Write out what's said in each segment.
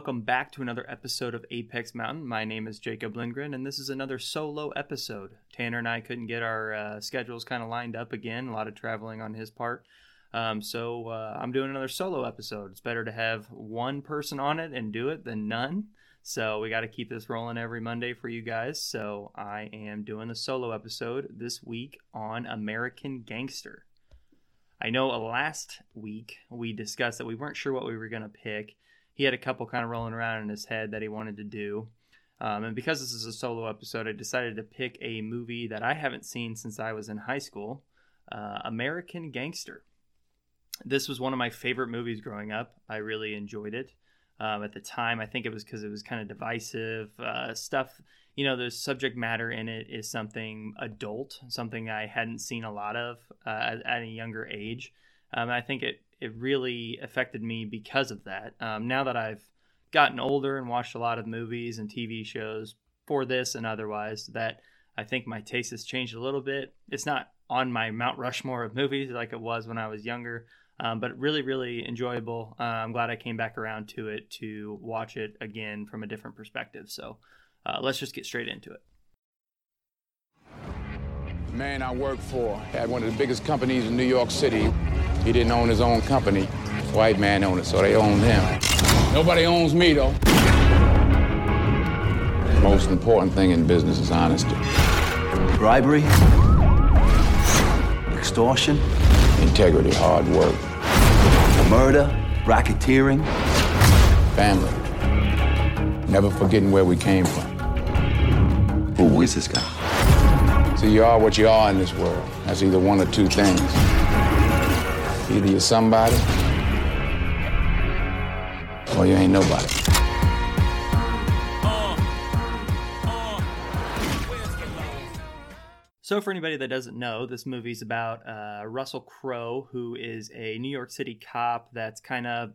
welcome back to another episode of Apex Mountain. My name is Jacob Lindgren, and this is another solo episode. Tanner and I couldn't get our uh, schedules kind of lined up again, a lot of traveling on his part. Um, so uh, I'm doing another solo episode. It's better to have one person on it and do it than none. So we got to keep this rolling every Monday for you guys. So I am doing a solo episode this week on American Gangster. I know last week we discussed that we weren't sure what we were going to pick. He had a couple kind of rolling around in his head that he wanted to do. Um, and because this is a solo episode, I decided to pick a movie that I haven't seen since I was in high school uh, American Gangster. This was one of my favorite movies growing up. I really enjoyed it. Um, at the time, I think it was because it was kind of divisive uh, stuff. You know, the subject matter in it is something adult, something I hadn't seen a lot of uh, at, at, a younger age. Um, I think it it really affected me because of that. Um, now that I've gotten older and watched a lot of movies and TV shows for this and otherwise, that I think my taste has changed a little bit. It's not on my Mount Rushmore of movies like it was when I was younger, um, but really, really enjoyable. Uh, I'm glad I came back around to it to watch it again from a different perspective. So uh, let's just get straight into it. The man I work for had one of the biggest companies in New York City. He didn't own his own company. White man owned it, so they owned him. Nobody owns me, though. The most important thing in business is honesty. Bribery, extortion, integrity, hard work, murder, racketeering, family. Never forgetting where we came from. Who is this guy? So you are what you are in this world. That's either one or two things. Either you're somebody or you ain't nobody. So, for anybody that doesn't know, this movie's about uh, Russell Crowe, who is a New York City cop that's kind of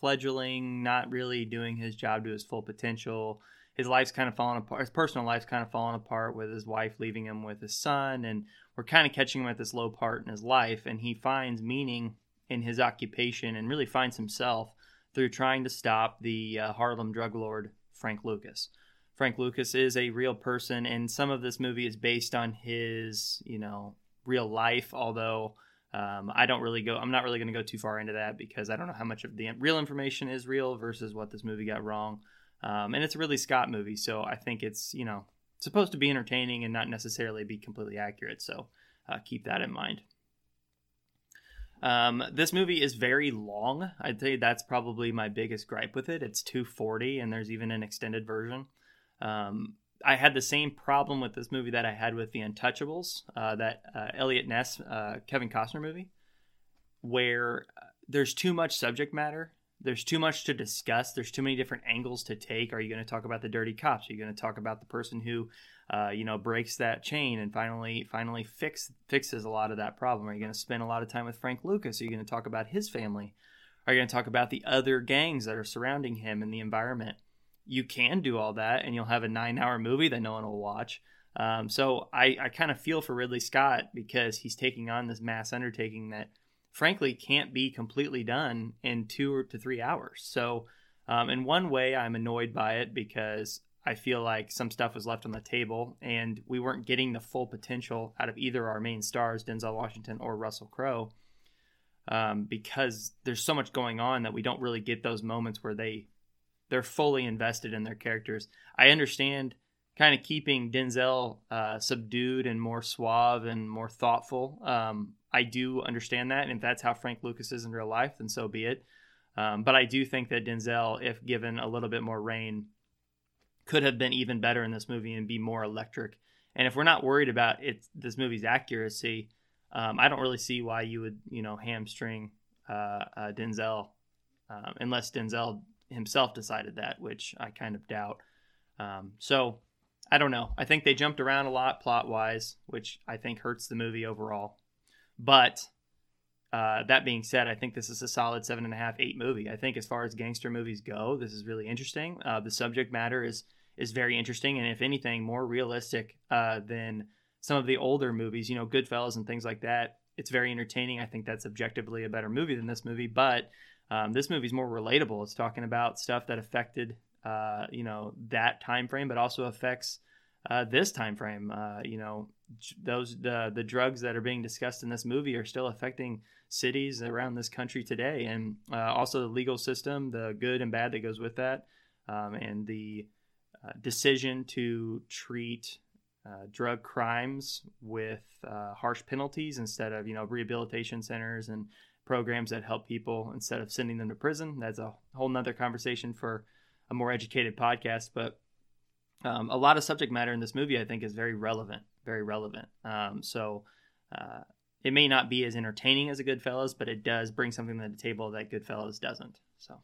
fledgling, not really doing his job to his full potential. His life's kind of falling apart. His personal life's kind of falling apart with his wife leaving him with his son, and we're kind of catching him at this low part in his life. And he finds meaning in his occupation and really finds himself through trying to stop the uh, Harlem drug lord Frank Lucas. Frank Lucas is a real person, and some of this movie is based on his, you know, real life. Although um, I don't really go, I'm not really going to go too far into that because I don't know how much of the real information is real versus what this movie got wrong. Um, and it's a Ridley Scott movie, so I think it's you know supposed to be entertaining and not necessarily be completely accurate. So uh, keep that in mind. Um, this movie is very long. I'd say that's probably my biggest gripe with it. It's 240, and there's even an extended version. Um, I had the same problem with this movie that I had with The Untouchables, uh, that uh, Eliot Ness, uh, Kevin Costner movie, where uh, there's too much subject matter. There's too much to discuss. There's too many different angles to take. Are you going to talk about the dirty cops? Are you going to talk about the person who, uh, you know, breaks that chain and finally finally fix fixes a lot of that problem? Are you going to spend a lot of time with Frank Lucas? Are you going to talk about his family? Are you going to talk about the other gangs that are surrounding him and the environment? you can do all that and you'll have a nine hour movie that no one will watch. Um, so I, I kind of feel for Ridley Scott because he's taking on this mass undertaking that frankly can't be completely done in two to three hours. So um, in one way, I'm annoyed by it because I feel like some stuff was left on the table and we weren't getting the full potential out of either our main stars, Denzel Washington or Russell Crowe. Um, because there's so much going on that we don't really get those moments where they they're fully invested in their characters. I understand kind of keeping Denzel uh, subdued and more suave and more thoughtful. Um, I do understand that, and if that's how Frank Lucas is in real life, then so be it. Um, but I do think that Denzel, if given a little bit more rein, could have been even better in this movie and be more electric. And if we're not worried about it, this movie's accuracy, um, I don't really see why you would, you know, hamstring uh, uh, Denzel, um, unless Denzel himself decided that, which I kind of doubt. Um, so I don't know. I think they jumped around a lot plot wise, which I think hurts the movie overall. But uh, that being said, I think this is a solid seven and a half, eight movie. I think as far as gangster movies go, this is really interesting. Uh, the subject matter is is very interesting, and if anything, more realistic uh, than some of the older movies. You know, Goodfellas and things like that. It's very entertaining. I think that's objectively a better movie than this movie, but Um, this movie's more relatable. It's talking about stuff that affected, uh, you know, that time frame, but also affects uh, this time frame. Uh, you know, those the the drugs that are being discussed in this movie are still affecting cities around this country today, and uh, also the legal system, the good and bad that goes with that, um, and the uh, decision to treat uh, drug crimes with harsh penalties instead of you know rehabilitation centers and programs that help people instead of sending them to prison. That's a whole nother conversation for a more educated podcast, but um, a lot of subject matter in this movie I think is very relevant, very relevant. Um, so uh, it may not be as entertaining as a Goodfellas, but it does bring something to the table that Goodfellas doesn't. So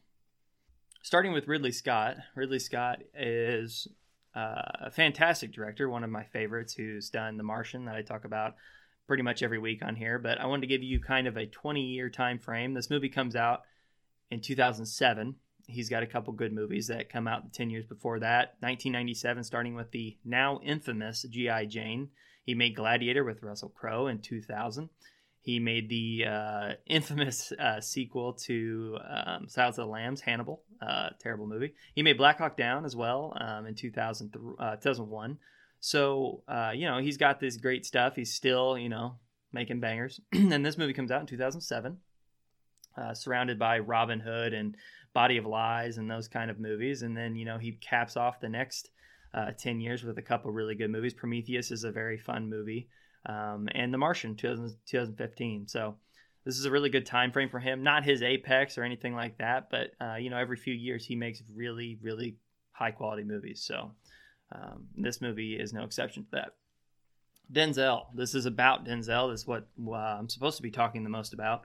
starting with Ridley Scott, Ridley Scott is uh, a fantastic director, one of my favorites, who's done The Martian that I talk about pretty much every week on here. But I wanted to give you kind of a 20 year time frame. This movie comes out in 2007. He's got a couple good movies that come out 10 years before that. 1997, starting with the now infamous G.I. Jane. He made Gladiator with Russell Crowe in 2000. He made the uh, infamous uh, sequel to um, Silence of the Lambs, Hannibal, uh, terrible movie. He made Black Hawk Down as well um, in 2000, 2001. Uh, so, uh, you know, he's got this great stuff. He's still, you know, making bangers. and this movie comes out in 2007, uh, surrounded by Robin Hood and Body of Lies and those kind of movies. And then, you know, he caps off the next 10 years with a couple really good movies. Prometheus is a very fun movie um, and The Martian 2000, 2015. So this is a really good time frame for him. Not his apex or anything like that, but uh, you know every few years he makes really really high quality movies. So um, this movie is no exception to that. Denzel. This is about Denzel. This is what uh, I'm supposed to be talking the most about.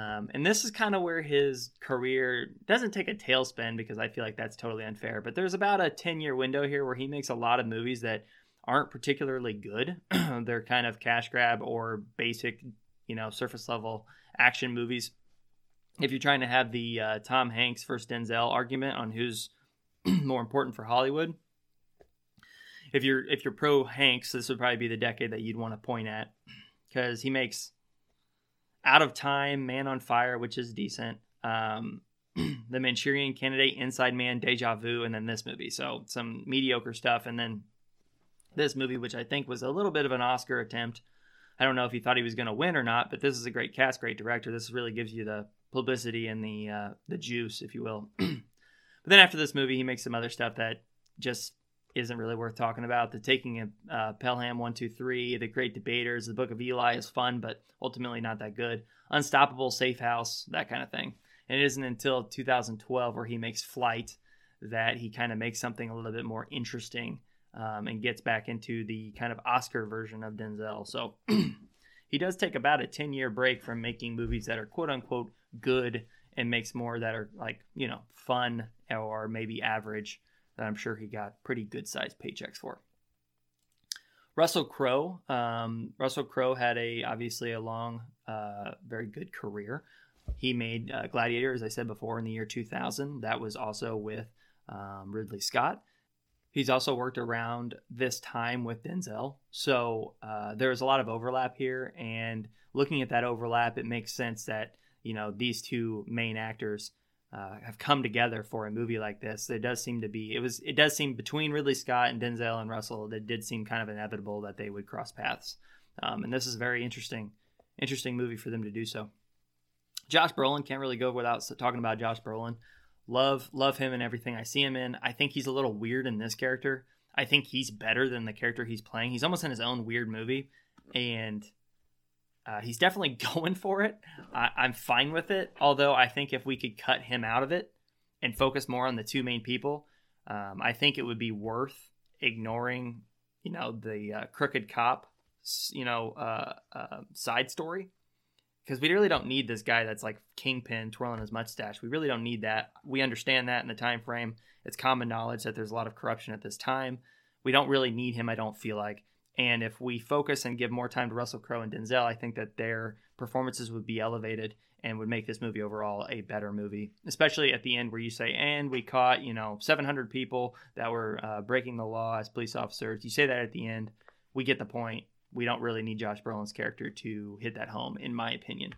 Um, and this is kind of where his career doesn't take a tailspin because I feel like that's totally unfair. But there's about a 10 year window here where he makes a lot of movies that aren't particularly good. They're kind of cash grab or basic, you know, surface level action movies. If you're trying to have the uh, Tom Hanks versus Denzel argument on who's more important for Hollywood, if you're if you're pro Hanks, this would probably be the decade that you'd want to point at because he makes Out of Time, Man on Fire, which is decent. Um, the Manchurian Candidate, Inside Man, Deja Vu, and then this movie. So some mediocre stuff, and then this movie, which I think was a little bit of an Oscar attempt. I don't know if he thought he was going to win or not, but this is a great cast, great director. This really gives you the publicity and the uh, the juice, if you will. but then after this movie, he makes some other stuff that just isn't really worth talking about. The Taking of uh, Pelham one two three, The Great Debaters, The Book of Eli is fun, but ultimately not that good. Unstoppable, Safe House, that kind of thing. And it isn't until 2012 where he makes Flight that he kind of makes something a little bit more interesting um, and gets back into the kind of Oscar version of Denzel. So he does take about a 10 year break from making movies that are quote unquote good and makes more that are like, you know, fun or maybe average that I'm sure he got pretty good sized paychecks for. Russell Crowe. Um, Russell Crowe had a obviously a long, uh, very good career. He made uh, Gladiator, as I said before, in the year 2000. That was also with um, Ridley Scott. He's also worked around this time with Denzel. So uh, there's a lot of overlap here. And looking at that overlap, it makes sense that, you know, these two main actors uh, have come together for a movie like this. It does seem to be, it was, it does seem between Ridley Scott and Denzel and Russell, it did seem kind of inevitable that they would cross paths. Um, and this is a very interesting, interesting movie for them to do so. Josh Brolin can't really go without talking about Josh Brolin. Love love him and everything I see him in. I think he's a little weird in this character. I think he's better than the character he's playing. He's almost in his own weird movie, and uh, he's definitely going for it. I, I'm fine with it. Although I think if we could cut him out of it and focus more on the two main people, um, I think it would be worth ignoring, you know, the uh, crooked cop, you know, uh, uh side story because we really don't need this guy that's like kingpin twirling his mustache. We really don't need that. We understand that in the time frame. It's common knowledge that there's a lot of corruption at this time. We don't really need him. I don't feel like. And if we focus and give more time to Russell Crowe and Denzel, I think that their performances would be elevated and would make this movie overall a better movie. Especially at the end where you say, "And we caught you know 700 people that were uh, breaking the law as police officers." You say that at the end, we get the point we don't really need Josh Brolin's character to hit that home, in my opinion.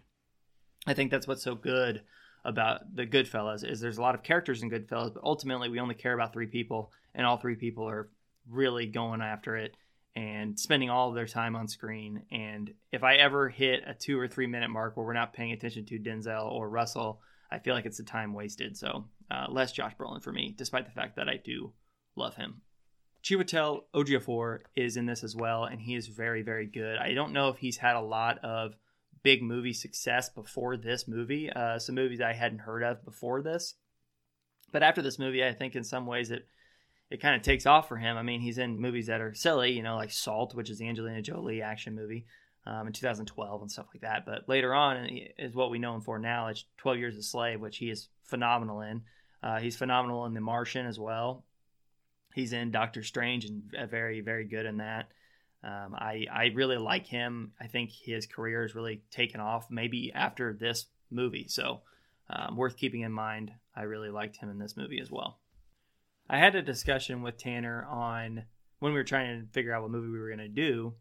I think that's what's so good about the Goodfellas is there's a lot of characters in Goodfellas, but ultimately we only care about three people, and all three people are really going after it and spending all of their time on screen. And if I ever hit a two or three minute mark where we're not paying attention to Denzel or Russell, I feel like it's a time wasted. So uh, less Josh Brolin for me, despite the fact that I do love him. Chiwetel Ejiofor is in this as well, and he is very, very good. I don't know if he's had a lot of big movie success before this movie. Uh, some movies I hadn't heard of before this, but after this movie, I think in some ways it it kind of takes off for him. I mean, he's in movies that are silly, you know, like Salt, which is the Angelina Jolie action movie um, in 2012 and stuff like that. But later on is what we know him for now. It's 12 Years a Slave, which he is phenomenal in. Uh, he's phenomenal in The Martian as well. He's in Doctor Strange and very, very good in that. Um, I I really like him. I think his career is really taken off. Maybe after this movie, so um, worth keeping in mind. I really liked him in this movie as well. I had a discussion with Tanner on when we were trying to figure out what movie we were going to do.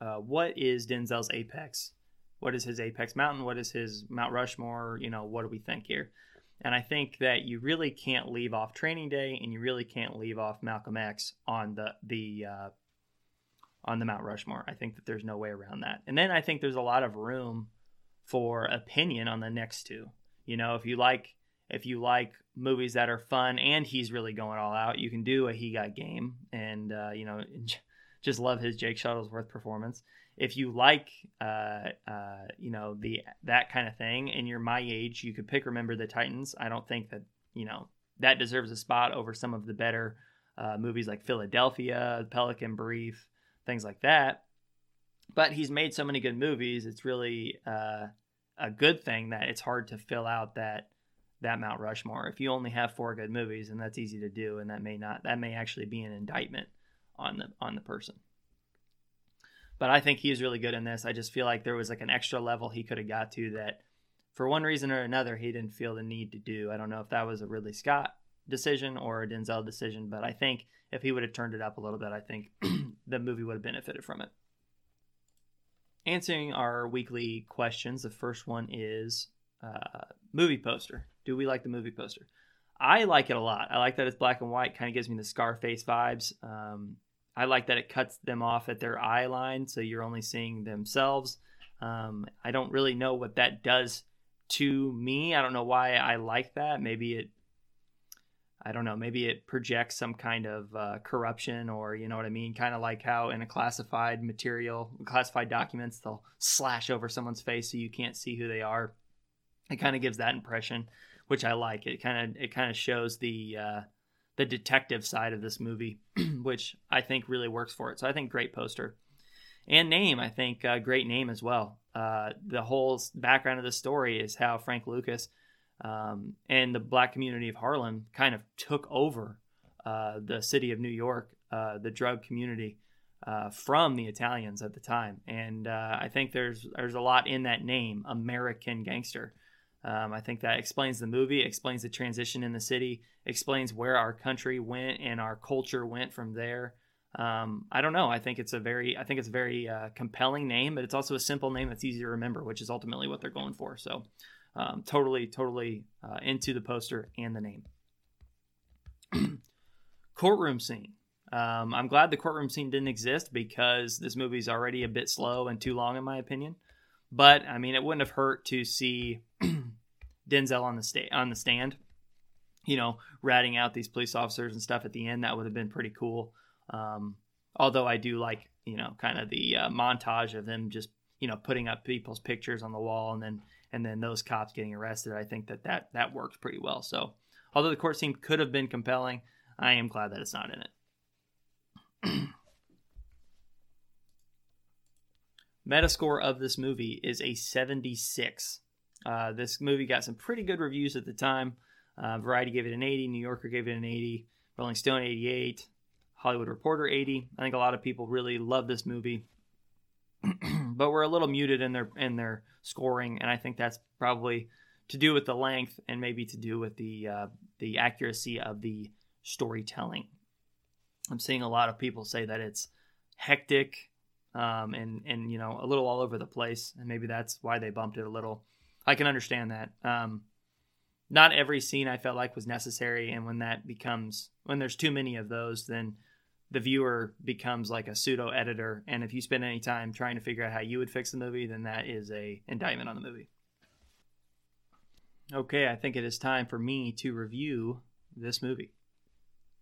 Uh, what is Denzel's apex? What is his apex mountain? What is his Mount Rushmore? You know, what do we think here? And I think that you really can't leave off Training Day, and you really can't leave off Malcolm X on the the uh, on the Mount Rushmore. I think that there's no way around that. And then I think there's a lot of room for opinion on the next two. You know, if you like if you like movies that are fun and he's really going all out, you can do a He Got Game and uh, you know just love his Jake Shuttlesworth performance. If you like uh, uh, you know the that kind of thing and you're my age, you could pick Remember the Titans. I don't think that you know that deserves a spot over some of the better uh, movies like Philadelphia, Pelican Brief, things like that. But he's made so many good movies. It's really uh, a good thing that it's hard to fill out that that Mount Rushmore. If you only have four good movies, and that's easy to do, and that may not that may actually be an indictment on the on the person. But I think he's really good in this. I just feel like there was like an extra level he could have got to that, for one reason or another, he didn't feel the need to do. I don't know if that was a Ridley Scott decision or a Denzel decision, but I think if he would have turned it up a little bit, I think the movie would have benefited from it. Answering our weekly questions, the first one is uh, movie poster. Do we like the movie poster? I like it a lot. I like that it's black and white. Kind of gives me the Scarface vibes. Um, I like that it cuts them off at their eye line, so you're only seeing themselves. Um, I don't really know what that does to me. I don't know why I like that. Maybe it, I don't know, maybe it projects some kind of uh, corruption or, you know what I mean? Kind of like how in a classified material, classified documents, they'll slash over someone's face so you can't see who they are. It kind of gives that impression, which I like. It kind of it kind of shows the uh, the detective side of this movie, which I think really works for it. So I think great poster and name. I think uh, great name as well. Uh, the whole background of the story is how Frank Lucas um, and the black community of Harlem kind of took over uh, the city of New York, uh, the drug community. Uh, from the Italians at the time, and uh, I think there's there's a lot in that name, American Gangster, um, I think that explains the movie, explains the transition in the city, explains where our country went and our culture went from there. Um, I don't know. I think it's a very, I think it's a very uh, compelling name, but it's also a simple name that's easy to remember, which is ultimately what they're going for. So, um, totally, totally uh, into the poster and the name. courtroom scene. Um, I'm glad the courtroom scene didn't exist because this movie is already a bit slow and too long, in my opinion. But I mean, it wouldn't have hurt to see Denzel on the sta- on the stand, you know, ratting out these police officers and stuff at the end. That would have been pretty cool. Um, although I do like, you know, kind of the uh, montage of them just, you know, putting up people's pictures on the wall and then and then those cops getting arrested. I think that that that works pretty well. So, although the court scene could have been compelling, I am glad that it's not in it. Metascore of this movie is a 76. Uh, this movie got some pretty good reviews at the time. Uh, Variety gave it an 80, New Yorker gave it an 80, Rolling Stone 88, Hollywood Reporter 80. I think a lot of people really love this movie, but we're a little muted in their in their scoring, and I think that's probably to do with the length and maybe to do with the uh, the accuracy of the storytelling. I'm seeing a lot of people say that it's hectic um, and and you know a little all over the place, and maybe that's why they bumped it a little. I can understand that. Um, not every scene I felt like was necessary, and when that becomes when there's too many of those, then the viewer becomes like a pseudo editor, and if you spend any time trying to figure out how you would fix the movie, then that is a indictment on the movie. Okay, I think it is time for me to review this movie.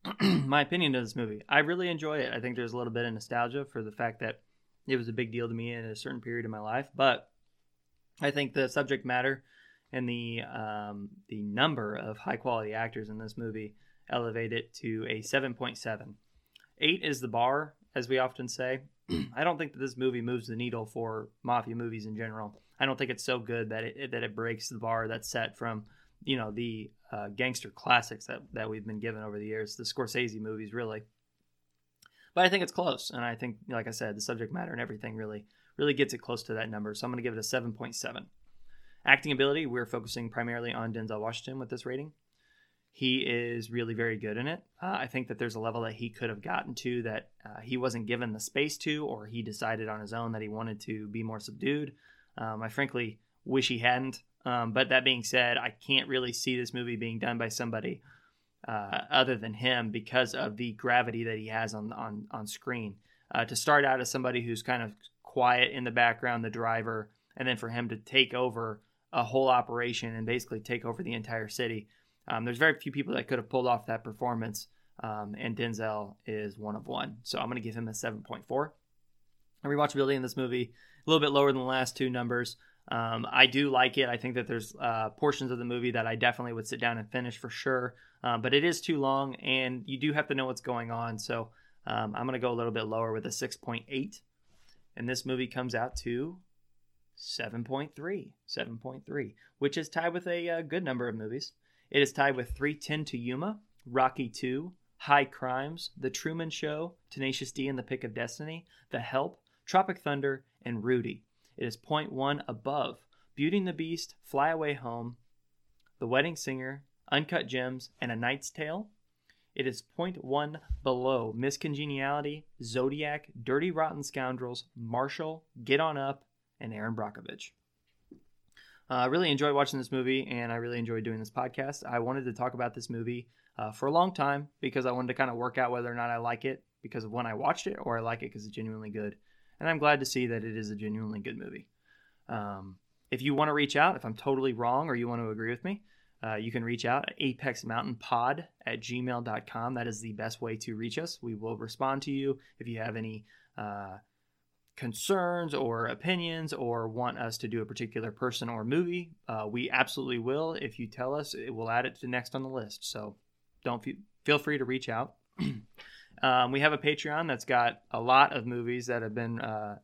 My opinion of this movie. I really enjoy it. I think there's a little bit of nostalgia for the fact that it was a big deal to me in a certain period of my life, but I think the subject matter and the um, the number of high quality actors in this movie elevate it to a 7.7. Eight is the bar, as we often say. I don't think that this movie moves the needle for mafia movies in general. I don't think it's so good that it that it breaks the bar that's set from you know the uh, gangster classics that that we've been given over the years, the Scorsese movies, really. But I think it's close, and I think, like I said, the subject matter and everything really really gets it close to that number. So I'm going to give it a 7.7. Acting ability, we're focusing primarily on Denzel Washington with this rating. He is really very good in it. Uh, I think that there's a level that he could have gotten to that uh, he wasn't given the space to, or he decided on his own that he wanted to be more subdued. Um, I frankly wish he hadn't. Um, but that being said, I can't really see this movie being done by somebody uh, other than him because of the gravity that he has on on on screen. Uh, to start out as somebody who's kind of quiet in the background, the driver, and then for him to take over a whole operation and basically take over the entire city. Um, there's very few people that could have pulled off that performance, um, and Denzel is one of one. So I'm going to give him a 7.4. And rewatchability in this movie a little bit lower than the last two numbers. Um, I do like it. I think that there's uh, portions of the movie that I definitely would sit down and finish for sure. Um, but it is too long, and you do have to know what's going on. So um, I'm going to go a little bit lower with a 6.8. And this movie comes out to 7.3. 7.3, which is tied with a uh, good number of movies. It is tied with 310 to Yuma, Rocky 2, High Crimes, The Truman Show, Tenacious D and the Pick of Destiny, The Help, Tropic Thunder, and Rudy. It is 0.1 above Beauty and the Beast, Fly Away Home, The Wedding Singer, Uncut Gems, and A Knight's Tale. It is 0.1 below Miss Congeniality, Zodiac, Dirty Rotten Scoundrels, Marshall, Get On Up, and Erin Brockovich. Uh, I really enjoyed watching this movie, and I really enjoyed doing this podcast. I wanted to talk about this movie uh, for a long time because I wanted to kind of work out whether or not I like it because of when I watched it, or I like it because it's genuinely good. And I'm glad to see that it is a genuinely good movie. Um, if you want to reach out, if I'm totally wrong or you want to agree with me, uh, you can reach out at apexmountainpod at gmail.com. That is the best way to reach us. We will respond to you if you have any uh, concerns or opinions or want us to do a particular person or movie, uh, we absolutely will. If you tell us, it will add it to next on the list. So don't fe- feel free to reach out. um, we have a Patreon that's got a lot of movies that have been uh,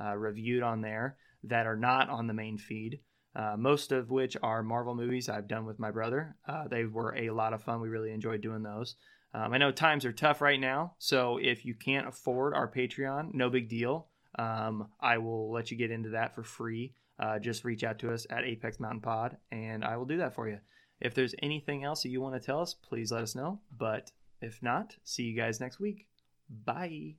uh, reviewed on there that are not on the main feed. Uh, most of which are Marvel movies I've done with my brother. Uh, they were a lot of fun. We really enjoyed doing those. Um, I know times are tough right now, so if you can't afford our Patreon, no big deal. Um, I will let you get into that for free. Uh, just reach out to us at Apex Mountain Pod, and I will do that for you. If there's anything else that you want to tell us, please let us know. But if not, see you guys next week. Bye.